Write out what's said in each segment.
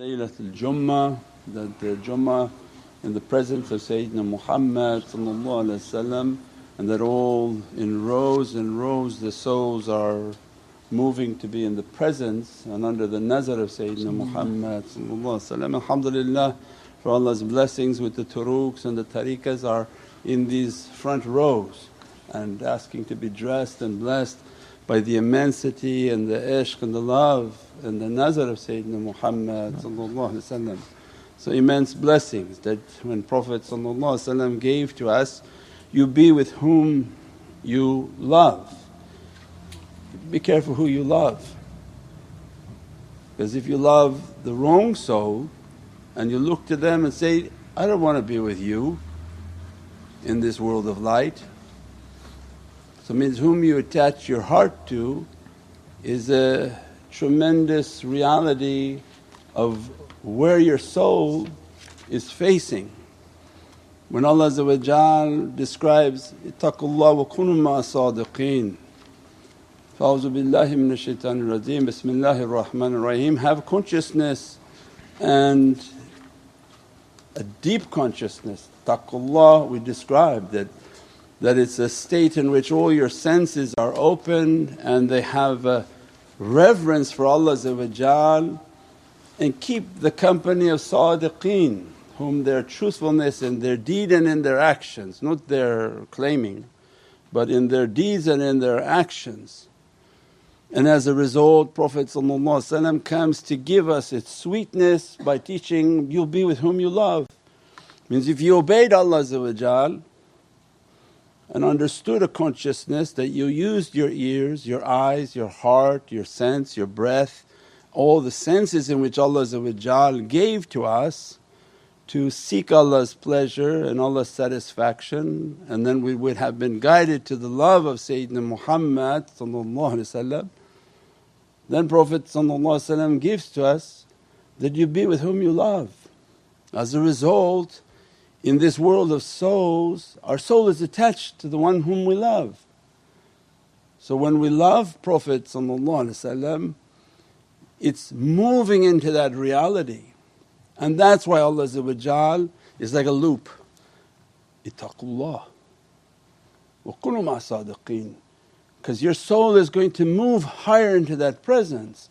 Laylatul Jummah, that the Jummah in the presence of Sayyidina Muhammad and that all in rows and rows the souls are moving to be in the presence and under the nazar of Sayyidina Muhammad Alhamdulillah for Allah's blessings with the turuqs and the tariqas are in these front rows and asking to be dressed and blessed by the immensity and the ishq and the love and the nazar of Sayyidina Muhammad So immense blessings that when Prophet gave to us, you be with whom you love. Be careful who you love because if you love the wrong soul and you look to them and say, I don't want to be with you in this world of light so means whom you attach your heart to is a tremendous reality of where your soul is facing. When Allah describes, Ittaqullah wa kunu ma'a sadiqeen. Fa'uzu billahi minash shaitanir rajeem, Bismillahir Rahmanir Rahim. Have consciousness and a deep consciousness. Taqullah we described that that it's a state in which all your senses are open and they have a reverence for Allah and keep the company of sadiqeen whom their truthfulness in their deed and in their actions, not their claiming but in their deeds and in their actions. And as a result Prophet comes to give us its sweetness by teaching, you'll be with whom you love. Means if you obeyed Allah and understood a consciousness that you used your ears, your eyes, your heart, your sense, your breath, all the senses in which Allah gave to us to seek Allah's pleasure and Allah's satisfaction and then we would have been guided to the love of Sayyidina Muhammad then Prophet gives to us that you be with whom you love. As a result in this world of souls, our soul is attached to the one whom we love. So when we love Prophet it's moving into that reality. And that's why Allah is like a loop, ittaqullah. Wa kunu ma sadiqeen because your soul is going to move higher into that presence.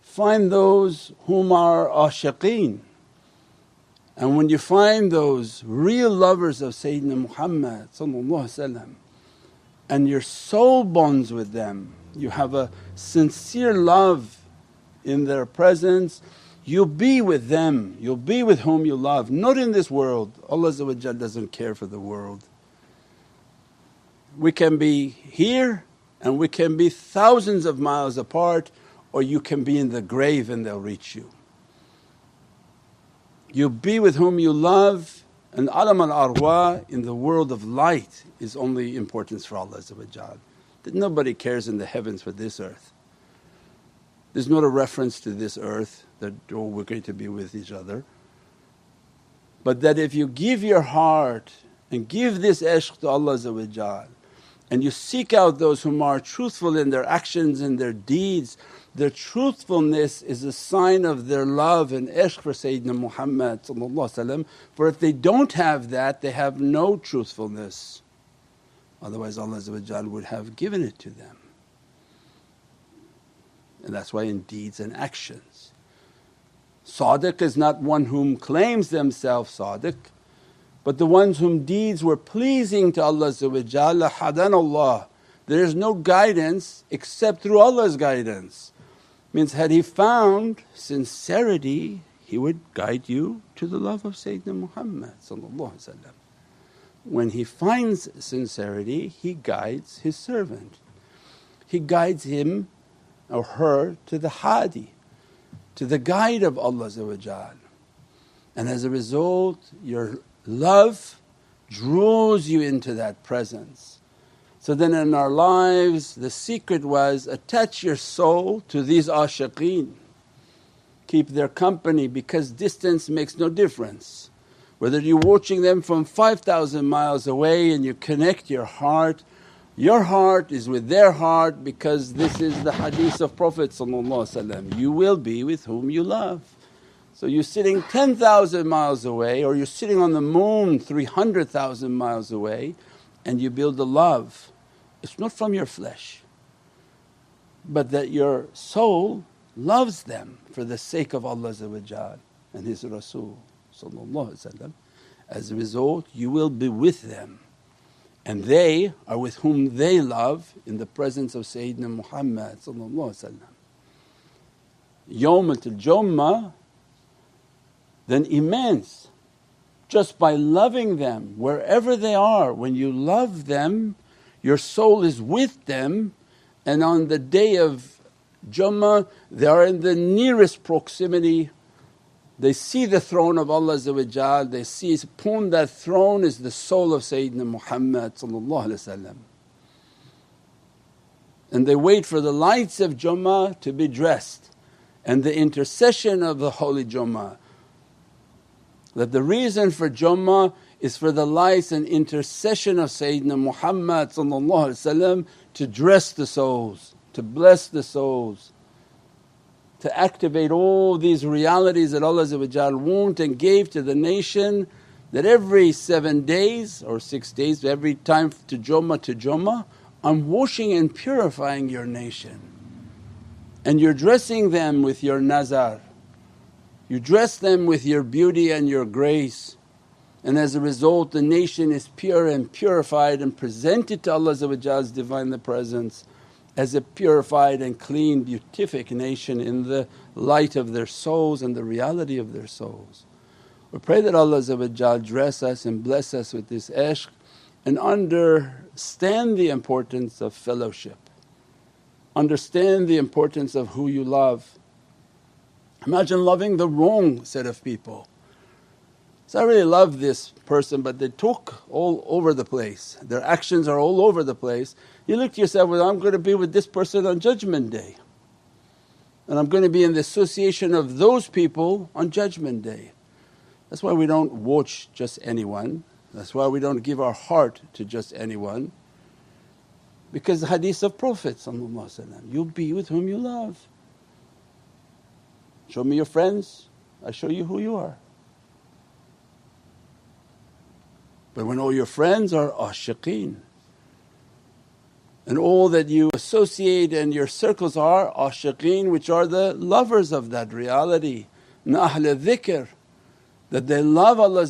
Find those whom are ashiqeen and when you find those real lovers of Sayyidina Muhammad and your soul bonds with them, you have a sincere love in their presence, you'll be with them, you'll be with whom you love, not in this world. Allah doesn't care for the world. We can be here and we can be thousands of miles apart or you can be in the grave and they'll reach you. You be with whom you love and alam al arwah in the world of light is only importance for Allah that nobody cares in the heavens for this earth. There's not a reference to this earth that, oh we're going to be with each other. But that if you give your heart and give this ishq to Allah and you seek out those whom are truthful in their actions and their deeds their truthfulness is a sign of their love and ishq for Sayyidina Muhammad for if they don't have that they have no truthfulness otherwise Allah would have given it to them. And that's why in deeds and actions. Sadiq is not one whom claims themselves Sadiq but the ones whom deeds were pleasing to Allah Allah. There is no guidance except through Allah's guidance. Means had he found sincerity he would guide you to the love of Sayyidina Muhammad When he finds sincerity he guides his servant. He guides him or her to the hadi, to the guide of Allah and as a result your love draws you into that presence so then in our lives the secret was attach your soul to these ashiqeen, keep their company because distance makes no difference. Whether you're watching them from 5,000 miles away and you connect your heart, your heart is with their heart because this is the hadith of Prophet you will be with whom you love. So you're sitting 10,000 miles away or you're sitting on the moon 300,000 miles away and you build a love. It's not from your flesh but that your soul loves them for the sake of Allah and His Rasul As a result you will be with them. And they are with whom they love in the presence of Sayyidina Muhammad Yawmat al-Jummah then immense. Just by loving them wherever they are when you love them your soul is with them and on the day of Jummah they are in the nearest proximity. They see the throne of Allah they see upon that throne is the soul of Sayyidina Muhammad and they wait for the lights of Jummah to be dressed and the intercession of the Holy Jummah. That the reason for Jummah is for the lights and intercession of Sayyidina Muhammad to dress the souls, to bless the souls, to activate all these realities that Allah want and gave to the nation that every seven days or six days, every time to Jummah to Jummah, I'm washing and purifying your nation. And you're dressing them with your nazar, you dress them with your beauty and your grace. And as a result, the nation is pure and purified and presented to Allah's Divinely Presence as a purified and clean beatific nation in the light of their souls and the reality of their souls. We pray that Allah dress us and bless us with this ishq and understand the importance of fellowship, understand the importance of who you love. Imagine loving the wrong set of people. So I really love this person but they talk all over the place, their actions are all over the place. You look to yourself, well I'm going to be with this person on judgment day and I'm going to be in the association of those people on judgment day. That's why we don't watch just anyone, that's why we don't give our heart to just anyone because the hadith of Prophet you'll be with whom you love. Show me your friends, I show you who you are. But when all your friends are ashiqeen and all that you associate and your circles are ashiqeen which are the lovers of that reality, nahl dhikr that they love Allah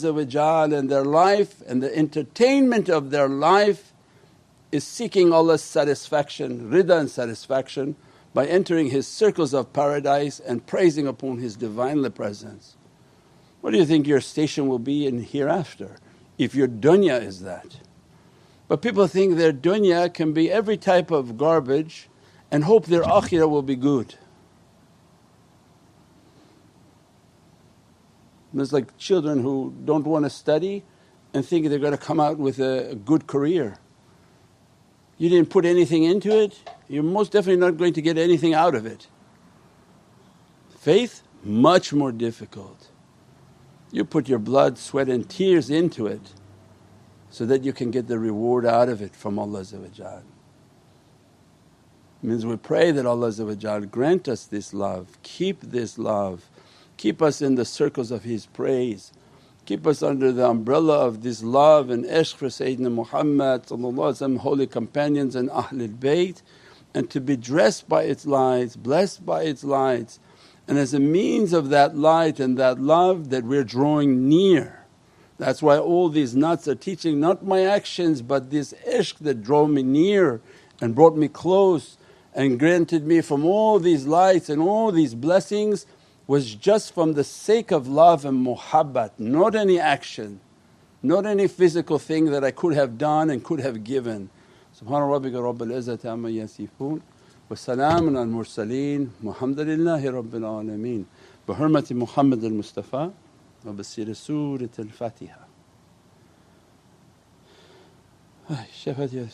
and their life and the entertainment of their life is seeking Allah's satisfaction, rida and satisfaction by entering His circles of paradise and praising upon His Divinely Presence. What do you think your station will be in hereafter? if your dunya is that. But people think their dunya can be every type of garbage and hope their akhirah will be good. It's like children who don't want to study and think they're going to come out with a good career. You didn't put anything into it, you're most definitely not going to get anything out of it. Faith, much more difficult. You put your blood, sweat and tears into it so that you can get the reward out of it from Allah Means we pray that Allah grant us this love, keep this love, keep us in the circles of His praise, keep us under the umbrella of this love and ishq for Sayyidina Muhammad holy companions and Ahlul Bayt and to be dressed by its lights, blessed by its lights and as a means of that light and that love that we're drawing near. That's why all these nuts are teaching not my actions but this ishq that drove me near and brought me close and granted me from all these lights and all these blessings was just from the sake of love and muhabbat, not any action, not any physical thing that I could have done and could have given. Subhana rabbika rabbil izzati amma yasifoon wa salaamun al mursaleen walhamdulillahi rabbil alameen. Bi hurmati Muhammad al Mustafa wa bi siri Surat al Fatiha. Shafat ya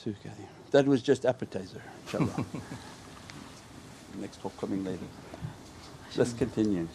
That was just appetizer, inshaAllah. Next talk coming later. Let's continue.